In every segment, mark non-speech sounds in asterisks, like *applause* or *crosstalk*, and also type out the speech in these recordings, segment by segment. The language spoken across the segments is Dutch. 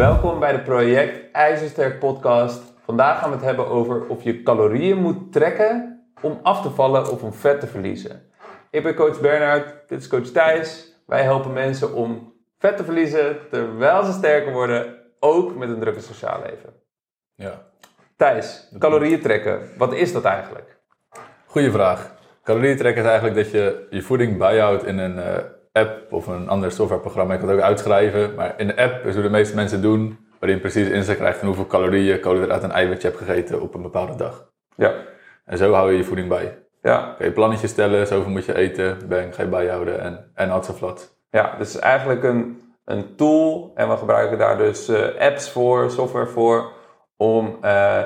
Welkom bij de Project IJzersterk podcast. Vandaag gaan we het hebben over of je calorieën moet trekken om af te vallen of om vet te verliezen. Ik ben coach Bernard, dit is coach Thijs. Wij helpen mensen om vet te verliezen terwijl ze sterker worden, ook met een drukke sociaal leven. Ja. Thijs, calorieën trekken, wat is dat eigenlijk? Goeie vraag. Calorieën trekken is eigenlijk dat je je voeding bijhoudt in een eh, app of een ander softwareprogramma. Je kan het ook uitschrijven, maar in de app is hoe de meeste mensen doen, waarin je precies inzicht krijgt van hoeveel calorieën, koolhydraten en eiwit je hebt gegeten op een bepaalde dag. Ja. En zo hou je je voeding bij. Ja, Kan je plannetje stellen, zoveel moet je eten, bang, ga je bijhouden en, en had ja dus eigenlijk een, een tool en we gebruiken daar dus eh, apps voor, software voor, om eh,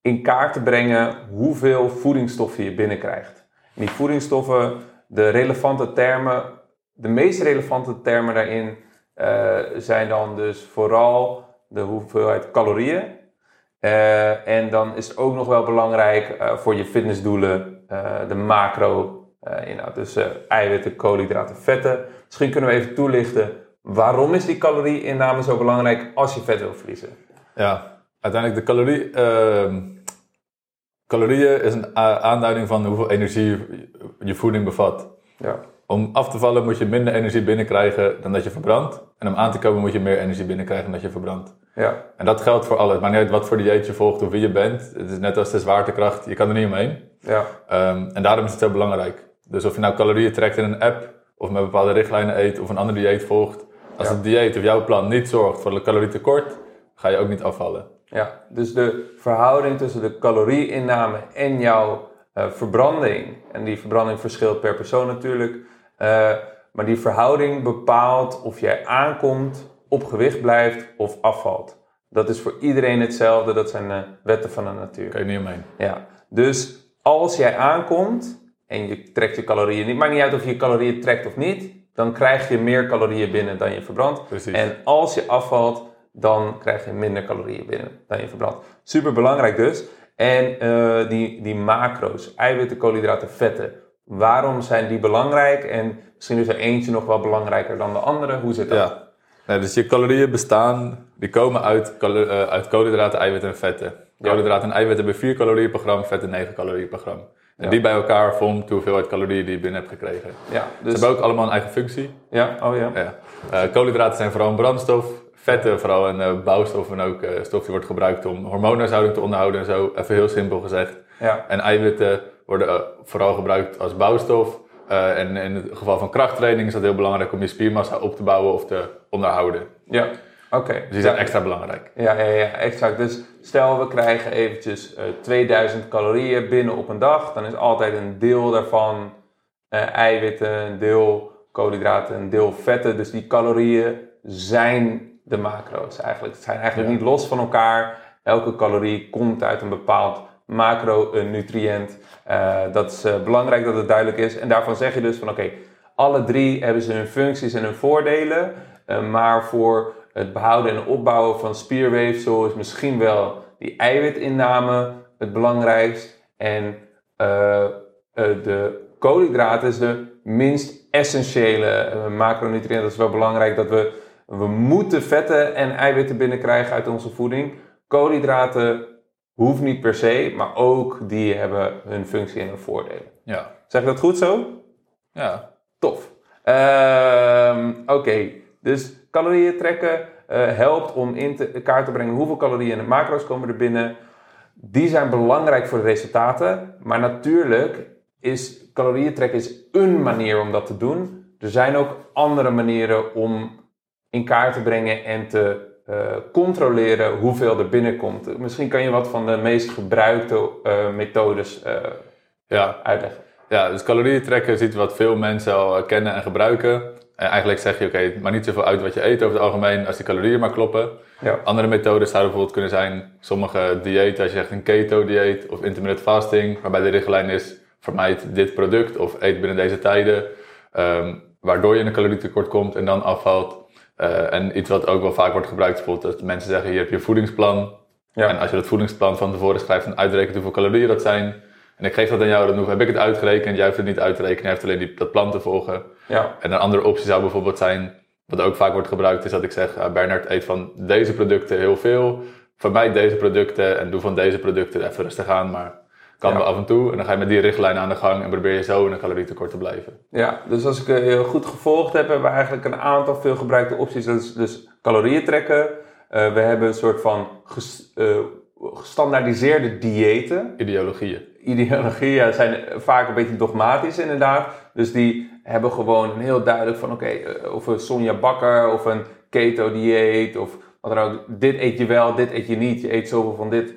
in kaart te brengen hoeveel voedingsstoffen je binnenkrijgt. En die voedingsstoffen, de relevante termen, de meest relevante termen daarin eh, zijn dan dus vooral de hoeveelheid calorieën. Eh, en dan is het ook nog wel belangrijk eh, voor je fitnessdoelen de macro eh, inhoud. Dus eiwitten, koolhydraten, vetten. Misschien kunnen we even toelichten waarom is die calorieinname zo belangrijk als je vet wil verliezen. Ja, uiteindelijk de calorie, ehm, calorieën is een aanduiding van hoeveel energie je- je voeding bevat. Ja. Om af te vallen moet je minder energie binnenkrijgen dan dat je verbrandt. En om aan te komen moet je meer energie binnenkrijgen dan dat je verbrandt. Ja. En dat geldt voor alles. Maakt niet uit wat voor dieet je volgt of wie je bent. Het is net als de zwaartekracht, je kan er niet omheen. Ja. Ehm, en daarom is het zo belangrijk. Dus of je nou calorieën trekt in een app, of met bepaalde richtlijnen eet, of een ander dieet volgt. Als Ja. het dieet of jouw plan niet zorgt voor een calorietekort, ga je ook niet afvallen. Ja, dus de verhouding tussen de calorieinname en jouw eh, verbranding, en die verbranding verschilt per persoon natuurlijk, eh, maar die verhouding bepaalt of jij aankomt, op gewicht blijft of afvalt. Dat is voor iedereen hetzelfde, dat zijn de wetten van de natuur. Kan je niet omheen. Ja, dus als jij aankomt en je trekt je calorieën niet, maakt niet uit of je je calorieën trekt of niet, dan krijg je meer calorieën binnen dan je verbrandt. Precies. En als je afvalt, dan krijg je minder calorieën binnen dan je verbrandt. Super belangrijk dus. En eh, die, die macro's, eiwitten, koolhydraten, vetten. Waarom zijn die belangrijk? En misschien is er eentje nog wel belangrijker dan de andere. Hoe zit dat? Ja. Nee, dus je calorieën bestaan, die komen uit, eh, uit koolhydraten, eiwitten en vetten. Koolhydraten en eiwitten hebben 4 calorieën per gram, vetten 9 calorieën per gram. En Ja. die bij elkaar vormt de hoeveelheid calorieën die je binnen hebt gekregen. Ja, Ze dus, hebben ook allemaal een eigen functie. ja, oh ja. Ja. Eh, koolhydraten zijn vooral een brandstof. Vetten vooral een eh, bouwstof en ook eh stof die wordt gebruikt om hormoonhuishouding te onderhouden en zo. Even heel simpel gezegd. Ja, En eiwitten worden eh, vooral gebruikt als bouwstof. Eh, en in het geval van krachttraining is dat heel belangrijk om je spiermassa op te bouwen of te onderhouden. ja. oké. Dus die zijn Ja. extra belangrijk. Ja, ja, ja, exact. Dus stel we krijgen eventjes eh 2000 calorieën binnen op een dag, dan is altijd een deel daarvan eiwitten, een deel koolhydraten, een deel vetten. Dus die calorieën zijn de macro's eigenlijk. Het zijn eigenlijk Ja. niet los van elkaar. Elke calorie komt uit een bepaald macronutriënt. Eh dat is eh, belangrijk dat het duidelijk is. En daarvan zeg je dus van oké, alle drie hebben ze hun functies en hun voordelen. Eh, maar voor het behouden en opbouwen van spierweefsel is misschien wel die eiwitinname het belangrijkst. En eh, eh, de koolhydraten is de minst essentiële eh, macronutriënt. Dat is wel belangrijk dat we, we moeten vetten en eiwitten binnenkrijgen uit onze voeding. Koolhydraten hoeft niet per se, maar ook die hebben hun functie en hun voordelen. Ja. Zeg ik dat goed zo? Ja. Tof. Ehm, Oké, dus calorieën trekken eh, helpt om in te, kaart te brengen hoeveel calorieën en macro's komen er binnen. Die zijn belangrijk voor de resultaten, maar natuurlijk is calorieën trekken is een manier om dat te doen. Er zijn ook andere manieren om in kaart te brengen en te eh, controleren hoeveel er binnenkomt. Misschien kan je wat van de meest gebruikte eh, methodes eh, Ja. uitleggen. ja, dus calorieën trekken is iets wat veel mensen al kennen en gebruiken. En eigenlijk zeg je, oké, het maakt niet zoveel uit wat je eet over het algemeen, als die calorieën maar kloppen. Ja. Andere methodes zouden bijvoorbeeld kunnen zijn sommige diëten, als je zegt een keto-dieet of intermittent fasting, waarbij de richtlijn is, vermijd dit product of eet binnen deze tijden, ehm, waardoor je in een calorietekort komt en dan afvalt. Eh, en iets wat ook wel vaak wordt gebruikt, bijvoorbeeld dat mensen zeggen, hier heb je een voedingsplan. Ja. En als je dat voedingsplan van tevoren schrijft, dan uitrekent hoeveel calorieën dat zijn. En ik geef dat aan jou, dan heb ik het uitgerekend, jij hoeft het niet uit te rekenen, jij hebt alleen die, dat plan te volgen. Ja. En een andere optie zou bijvoorbeeld zijn, wat ook vaak wordt gebruikt is dat ik zeg, uh, Bernard eet van deze producten heel veel, vermijd deze producten en doe van deze producten even rustig aan, maar kan ja. af en toe. En dan ga je met die richtlijn aan de gang en probeer je zo in een calorietekort te blijven. Ja, dus als ik uh, heel goed gevolgd heb, hebben we eigenlijk een aantal veel gebruikte opties. Dat is dus calorieën trekken. Uh, we hebben een soort van gestandaardiseerde diëten. Ideologieën. Ideologieën zijn vaak een beetje dogmatisch inderdaad. Dus die hebben gewoon een heel duidelijk van oké, okay, of een Sonja Bakker of een keto dieet of wat dan ook. Dit eet je wel, dit eet je niet. Je eet zoveel van dit.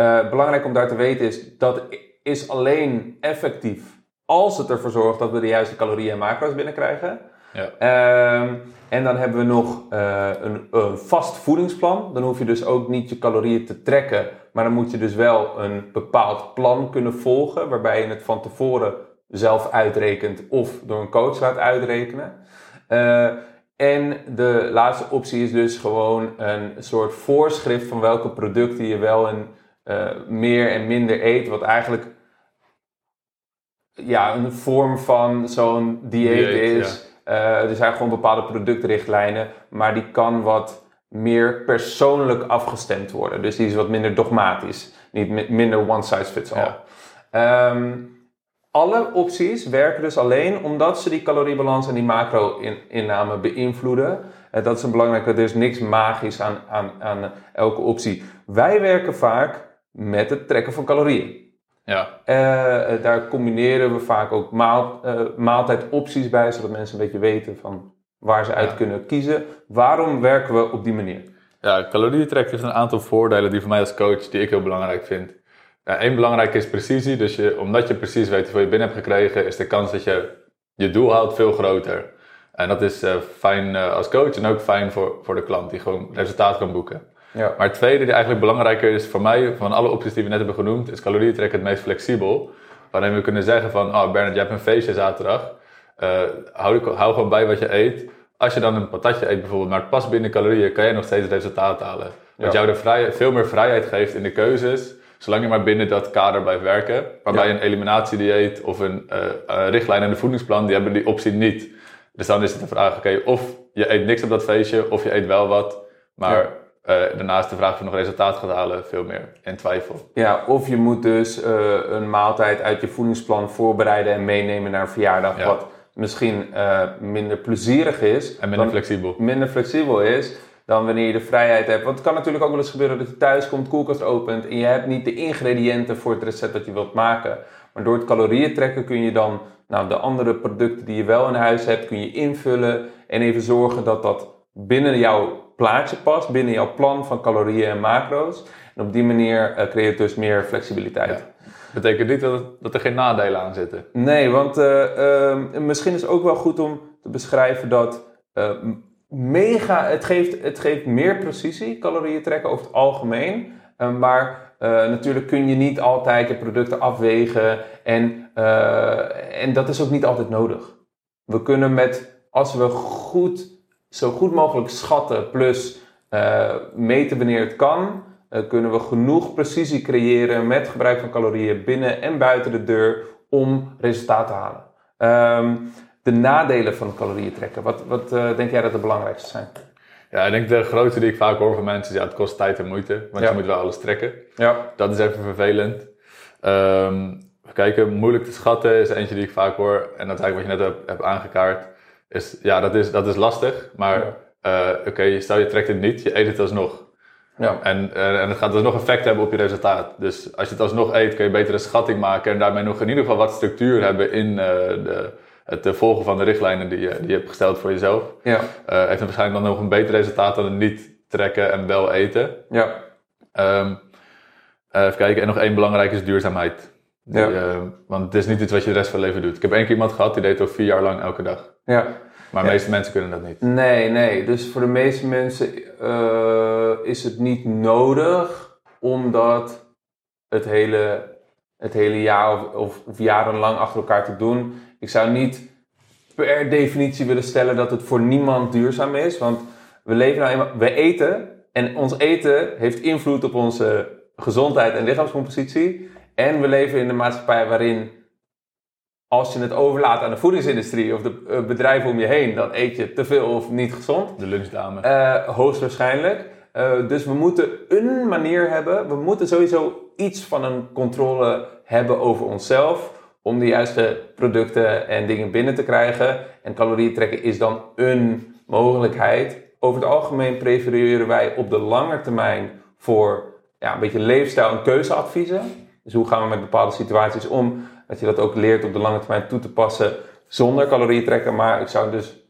Uh, belangrijk om daar te weten is, dat is alleen effectief als het ervoor zorgt dat we de juiste calorieën en macro's binnenkrijgen. Ja. Uh, en dan hebben we nog uh, een, een, vast voedingsplan. Dan hoef je dus ook niet je calorieën te trekken, maar dan moet je dus wel een bepaald plan kunnen volgen, waarbij je het van tevoren zelf uitrekent of door een coach laat uitrekenen. Uh, en de laatste optie is dus gewoon een soort voorschrift van welke producten je wel en uh, meer en minder eet, wat eigenlijk ja, een vorm van zo'n dieet, is. Ja. Uh, er zijn gewoon bepaalde productrichtlijnen, maar die kan wat meer persoonlijk afgestemd worden. Dus die is wat minder dogmatisch, niet minder one size fits all. Ja. Um, alle opties werken dus alleen omdat ze die caloriebalans en die macro-inname beïnvloeden. En dat is een belangrijke, er is niks magisch aan, aan, aan elke optie. Wij werken vaak met het trekken van calorieën. Ja. Uh, daar combineren we vaak ook maal, uh, maaltijdopties bij, zodat mensen een beetje weten van waar ze uit kunnen kiezen. Waarom werken we op die manier? Ja, calorieën trekken heeft een aantal voordelen die voor mij als coach, die ik heel belangrijk vind. Ja, Eén belangrijk is precisie. Dus je, omdat je precies weet hoeveel je binnen hebt gekregen, is de kans dat je je doel haalt veel groter. En dat is uh, fijn als coach en ook fijn voor, voor de klant die gewoon resultaat kan boeken. Ja. Maar het tweede die eigenlijk belangrijker is voor mij, van alle opties die we net hebben genoemd, is calorieën trekken het meest flexibel. Waarin we kunnen zeggen van, oh Bernard, je hebt een feestje zaterdag. Uh, hou, hou gewoon bij wat je eet. Als je dan een patatje eet bijvoorbeeld, maar past binnen calorieën, kan je nog steeds resultaat halen. Wat jou de vrij, veel meer vrijheid geeft in de keuzes Zolang je maar binnen dat kader blijft werken, waarbij ja. een eliminatiedieet of een uh, richtlijn en een voedingsplan, die hebben die optie niet. Dus dan is het de vraag, oké, of je eet niks op dat feestje, of je eet wel wat, maar ja. Uh, daarnaast de vraag of je nog resultaat gaat halen, veel meer in twijfel. Ja, of je moet dus uh, een maaltijd uit je voedingsplan voorbereiden en meenemen naar een verjaardag, ja. wat misschien minder plezierig is. En minder flexibel. Minder flexibel is dan wanneer je de vrijheid hebt. Want het kan natuurlijk ook wel eens gebeuren dat je thuis komt, koelkast opent en je hebt niet de ingrediënten voor het recept dat je wilt maken. Maar door het calorieën trekken kun je dan nou, de andere producten die je wel in huis hebt, kun je invullen en even zorgen dat dat binnen jouw plaatje past, binnen jouw plan van calorieën en macro's. En op die manier uh, creëer je dus meer flexibiliteit. Ja. Betekent niet dat, dat, er geen nadelen aan zitten? Nee, want uh, uh, misschien is het ook wel goed om te beschrijven dat mega, het geeft, het geeft meer precisie, calorieën trekken over het algemeen. Uh, maar natuurlijk kun je niet altijd je producten afwegen en, en dat is ook niet altijd nodig. We kunnen met, als we goed, zo goed mogelijk schatten plus meten wanneer het kan, kunnen we genoeg precisie creëren met gebruik van calorieën binnen en buiten de deur om resultaat te halen. Um, de nadelen van calorieën trekken? Wat, wat uh, denk jij dat de belangrijkste zijn? Ja, ik denk de grootste die ik vaak hoor van mensen is, ja, het kost tijd en moeite, want je moet wel alles trekken. Ja. Dat is even vervelend. Um, kijken, moeilijk te schatten is eentje die ik vaak hoor. En dat is eigenlijk wat je net hebt, hebt aangekaart. Is, ja, dat is, dat is lastig, maar ja. uh, oké, stel je trekt het niet, je eet het alsnog. Ja. En, uh, en het gaat dus nog effect hebben op je resultaat. Dus als je het alsnog eet, kun je betere schatting maken en daarmee nog in ieder geval wat structuur hebben in de, het eh, volgen van de richtlijnen die je, die je hebt gesteld voor jezelf. Ja. Uh, heeft waarschijnlijk dan nog een beter resultaat dan het niet trekken en wel eten. Ja. Um, even kijken, en nog één belangrijk is duurzaamheid. Die, ja. want het is niet iets wat je de rest van je leven doet. Ik heb één keer iemand gehad die deed het al vier jaar lang elke dag. Ja. Maar de meeste mensen kunnen dat niet. Nee, nee. Dus voor de meeste mensen uh, is het niet nodig, omdat het hele, het hele jaar of, of, of jarenlang achter elkaar te doen ik zou niet per definitie willen stellen dat het voor niemand duurzaam is. Want we leven nou eenmaal, we eten en ons eten heeft invloed op onze gezondheid en lichaamscompositie. En we leven in een maatschappij waarin als je het overlaat aan de voedingsindustrie of de uh, bedrijven om je heen, dan eet je te veel of niet gezond. De lunchdame. Uh, hoogstwaarschijnlijk. Uh, dus we moeten een manier hebben. We moeten sowieso iets van een controle hebben over onszelf. Om de juiste producten en dingen binnen te krijgen. En calorieën trekken is dan een mogelijkheid. Over het algemeen prefereren wij op de lange termijn voor ja, een beetje leefstijl- en keuzeadviezen. Dus hoe gaan we met bepaalde situaties om? Dat je dat ook leert op de lange termijn toe te passen zonder calorieën trekken. Maar ik zou dus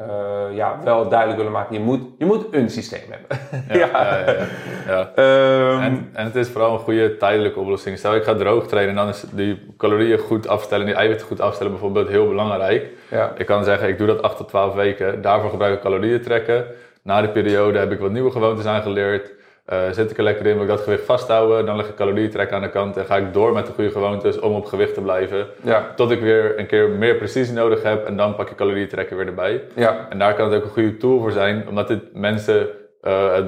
uh, ja, wel duidelijk willen maken, je moet, je moet een systeem hebben. Ja, *laughs* ja. ja. Um, en, en het is vooral een goede tijdelijke oplossing. Stel ik ga droog trainen, dan is die calorieën goed afstellen, die eiwitten goed afstellen bijvoorbeeld heel belangrijk. Ja. Ik kan zeggen, ik doe dat 8 tot 12 weken, daarvoor gebruik ik calorieën trekken. Na die periode heb ik wat nieuwe gewoontes aangeleerd. Uh, zit ik er lekker in, wil ik dat gewicht vasthouden, dan leg ik calorieën trekken aan de kant en ga ik door met de goede gewoontes om op gewicht te blijven. Ja. Tot ik weer een keer meer precisie nodig heb en dan pak je calorieën trekken weer erbij. Ja. En daar kan het ook een goede tool voor zijn, omdat dit mensen uh,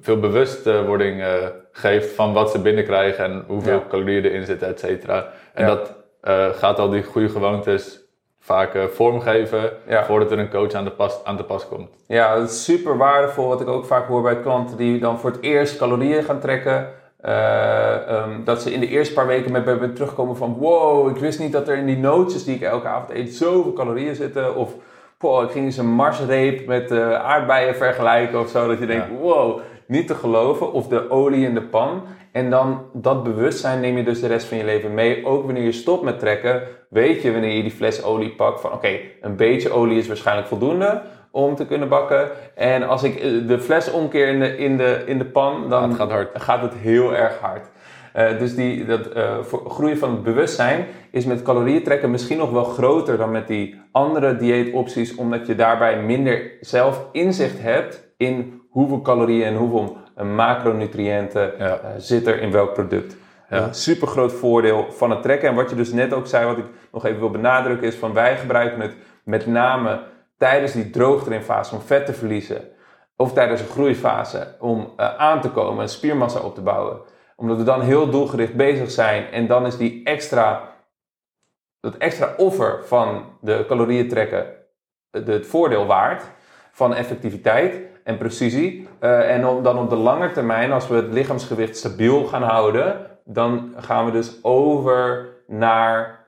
veel bewustwording uh, geeft van wat ze binnenkrijgen en hoeveel Ja. calorieën erin zitten, et cetera. En dat gaat al die goede gewoontes vaak uh, vormgeven Ja. voordat er een coach aan, de pas, aan te pas komt. Ja, dat is super waardevol. Wat ik ook vaak hoor bij klanten die dan voor het eerst calorieën gaan trekken. eh, ehm, dat ze in de eerste paar weken met, met, terugkomen van wow, ik wist niet dat er in die nootjes die ik elke avond eet zoveel calorieën zitten. Of poh, ik ging eens een marsreep met eh, aardbeien vergelijken of zo. Dat je denkt, wow, niet te geloven. Of de olie in de pan. En dan dat bewustzijn neem je dus de rest van je leven mee. Ook wanneer je stopt met trekken, weet je wanneer je die fles olie pakt van oké, een beetje olie is waarschijnlijk voldoende om te kunnen bakken. En als ik eh, de fles omkeer in de, in de, in de pan, dan Het gaat hard. gaat het heel erg hard. Eh, dus die, dat eh, groeien van het bewustzijn is met calorieën trekken misschien nog wel groter dan met die andere dieetopties, omdat je daarbij minder zelf inzicht hebt in hoeveel calorieën en hoeveel eh, macronutriënten Ja. eh, zit er in welk product. Ja. Een super groot voordeel van het trekken. En wat je dus net ook zei, wat ik nog even wil benadrukken, is van wij gebruiken het met name tijdens die droogtrainfase om vet te verliezen. Of tijdens een groeifase om eh, aan te komen en spiermassa op te bouwen. Omdat we dan heel doelgericht bezig zijn. En dan is die extra, dat extra offer van de calorieën trekken de- het voordeel waard van effectiviteit en precisie. Eh, en om, dan op de lange termijn, als we het lichaamsgewicht stabiel gaan houden, dan gaan we dus over naar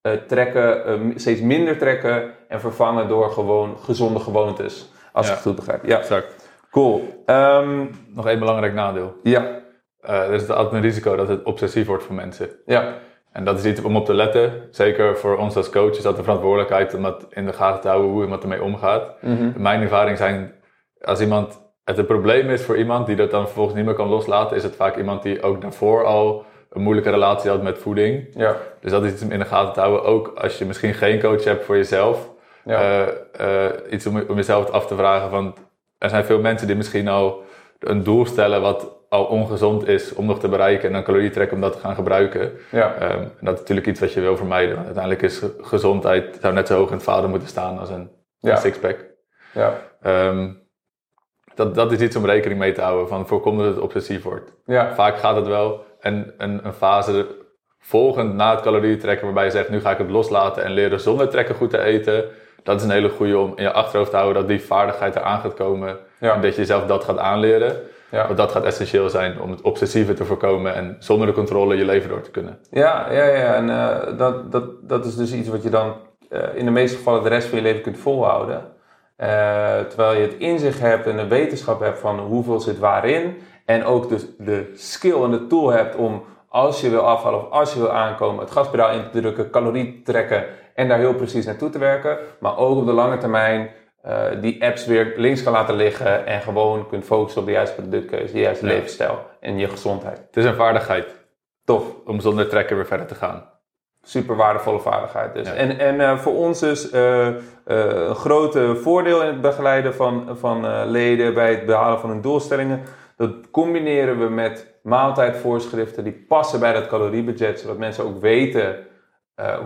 eh, trekken, eh, steeds minder trekken en vervangen door gewoon gezonde gewoontes. Als Ja. ik het goed begrijp. Ja, Exact. cool. Ehm, Nog één belangrijk nadeel. ja, er is altijd een risico dat het obsessief wordt voor mensen. ja, En dat is iets om op te letten. Zeker voor ons als coach is dat de verantwoordelijkheid om dat in de gaten te houden hoe iemand ermee omgaat. Mhm. In mijn ervaring zijn, als iemand het een probleem is voor iemand die dat dan vervolgens niet meer kan loslaten, is het vaak iemand die ook daarvoor al een moeilijke relatie had met voeding. ja, Dus dat is iets om in de gaten te houden. Ook als je misschien geen coach hebt voor jezelf. ja. Eh, eh, iets om, om jezelf af te vragen. Van, er zijn veel mensen die misschien al een doel stellen wat al ongezond is om nog te bereiken. En dan calorieën trekken om dat te gaan gebruiken. ja. Ehm, en dat is natuurlijk iets wat je wil vermijden. Want uiteindelijk is ge- gezondheid zou net zo hoog in het vader moeten staan als een, Ja. een sixpack. ja. Ehm, dat, dat is iets om rekening mee te houden. Van voorkom dat het obsessief wordt. ja. Vaak gaat het wel. En een, een fase volgend na het calorieën trekken waarbij je zegt nu ga ik het loslaten en leren zonder trekken goed te eten. Dat is een hele goede om in je achterhoofd te houden dat die vaardigheid eraan gaat komen. Ja. En dat je jezelf dat gaat aanleren. Ja. Want dat gaat essentieel zijn om het obsessieve te voorkomen en zonder de controle je leven door te kunnen. Ja, ja, ja. En eh, dat, dat, dat is dus iets wat je dan eh, in de meeste gevallen de rest van je leven kunt volhouden. Eh, terwijl je het inzicht hebt en de wetenschap hebt van hoeveel zit waarin. En ook dus de skill en de tool hebt om als je wil afvallen of als je wil aankomen, het gaspedaal in te drukken, calorie te trekken en daar heel precies naartoe te werken. Maar ook op de lange termijn eh, die apps weer links kan laten liggen en gewoon kunt focussen op de juiste productkeuze, de juiste Ja. levensstijl en je gezondheid. Het is een vaardigheid Tof. om zonder trekken weer verder te gaan. Super waardevolle vaardigheid dus. Ja. En, en eh, voor ons dus een grote voordeel in het begeleiden van, van leden bij het behalen van hun doelstellingen. Dat combineren we met maaltijdvoorschriften die passen bij dat caloriebudget, zodat mensen ook weten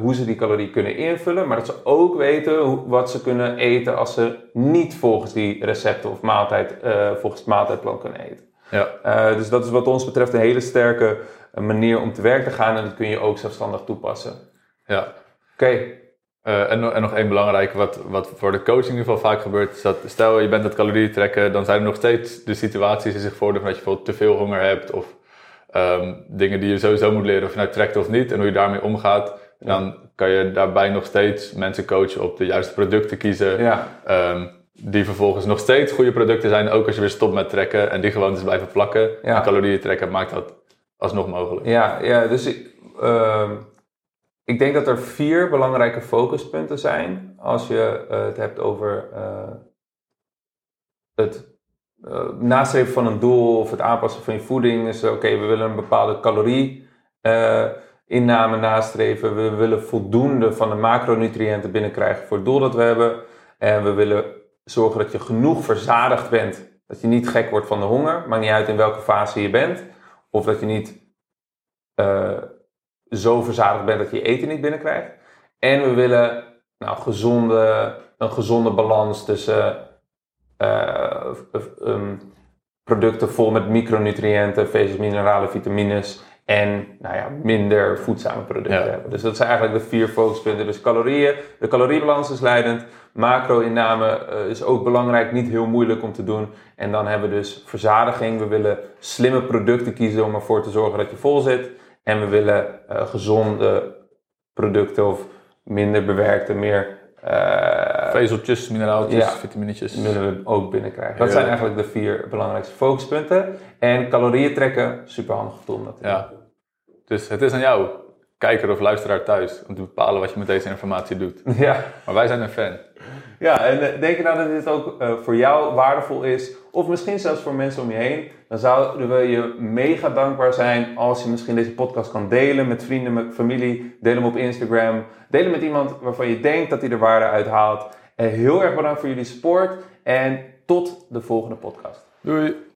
hoe ze die calorie kunnen invullen, maar dat ze ook weten hoe, wat ze kunnen eten als ze niet volgens die recepten of maaltijd, volgens het maaltijdplan kunnen eten. Ja, Eh, dus dat is wat ons betreft een hele sterke eh, manier om te werk te gaan en dat kun je ook zelfstandig toepassen. ja. Oké, Eh, en, nog- en nog één belangrijk, wat, wat voor de coaching in ieder geval vaak gebeurt, is dat stel je bent aan het calorieën trekken, dan zijn er nog steeds de situaties die zich voordoen dat je bijvoorbeeld te veel honger hebt of ehm, dingen die je sowieso moet leren of je nou trekt of niet en hoe je daarmee omgaat. Dan kan je daarbij nog steeds mensen coachen op de juiste producten kiezen, ja. ehm, die vervolgens nog steeds goede producten zijn, ook als je weer stopt met trekken en die gewoontes blijven plakken. Ja. En calorieën trekken maakt dat alsnog mogelijk. Ja, ja dus ik, ehm, ik denk dat er vier belangrijke focuspunten zijn als je eh, het hebt over eh, het eh, nastreven van een doel of het aanpassen van je voeding. Dus oké, we willen een bepaalde calorie inname nastreven. We willen voldoende van de macronutriënten binnenkrijgen voor het doel dat we hebben. En we willen zorgen dat je genoeg verzadigd bent. Dat je niet gek wordt van de honger. Maakt niet uit in welke fase je bent. Of dat je niet eh, zo verzadigd bent dat je eten niet binnenkrijgt. En we willen nou, gezonde, een gezonde balans tussen eh, v- ehm, producten vol met micronutriënten, vezels, mineralen, vitamines en nou ja, minder voedzame producten Ja. hebben. Dus dat zijn eigenlijk de vier focuspunten. Dus calorieën, de caloriebalans is leidend. Macro-inname eh, is ook belangrijk, niet heel moeilijk om te doen. En dan hebben we dus verzadiging. We willen slimme producten kiezen om ervoor te zorgen dat je vol zit. En we willen eh, gezonde producten of minder bewerkte, meer eh, Vezeltjes, mineraaltjes, Ja. vitaminetjes. we ook binnenkrijgen. Dat zijn eigenlijk de vier belangrijkste focuspunten. En calorieën trekken, super handig tool natuurlijk. Ja. Dus het is aan jou, kijker of luisteraar thuis, om te bepalen wat je met deze informatie doet. *laughs* Ja. Maar wij zijn een fan. Ja, en eh, denk je nou dat dit ook eh, voor jou waardevol is, of misschien zelfs voor mensen om je heen, dan zouden we je mega dankbaar zijn als je misschien deze podcast kan delen met vrienden, met familie, deel hem op Instagram, deel hem met iemand waarvan je denkt dat hij er waarde uit haalt. En heel erg bedankt voor jullie support en tot de volgende podcast. Doei!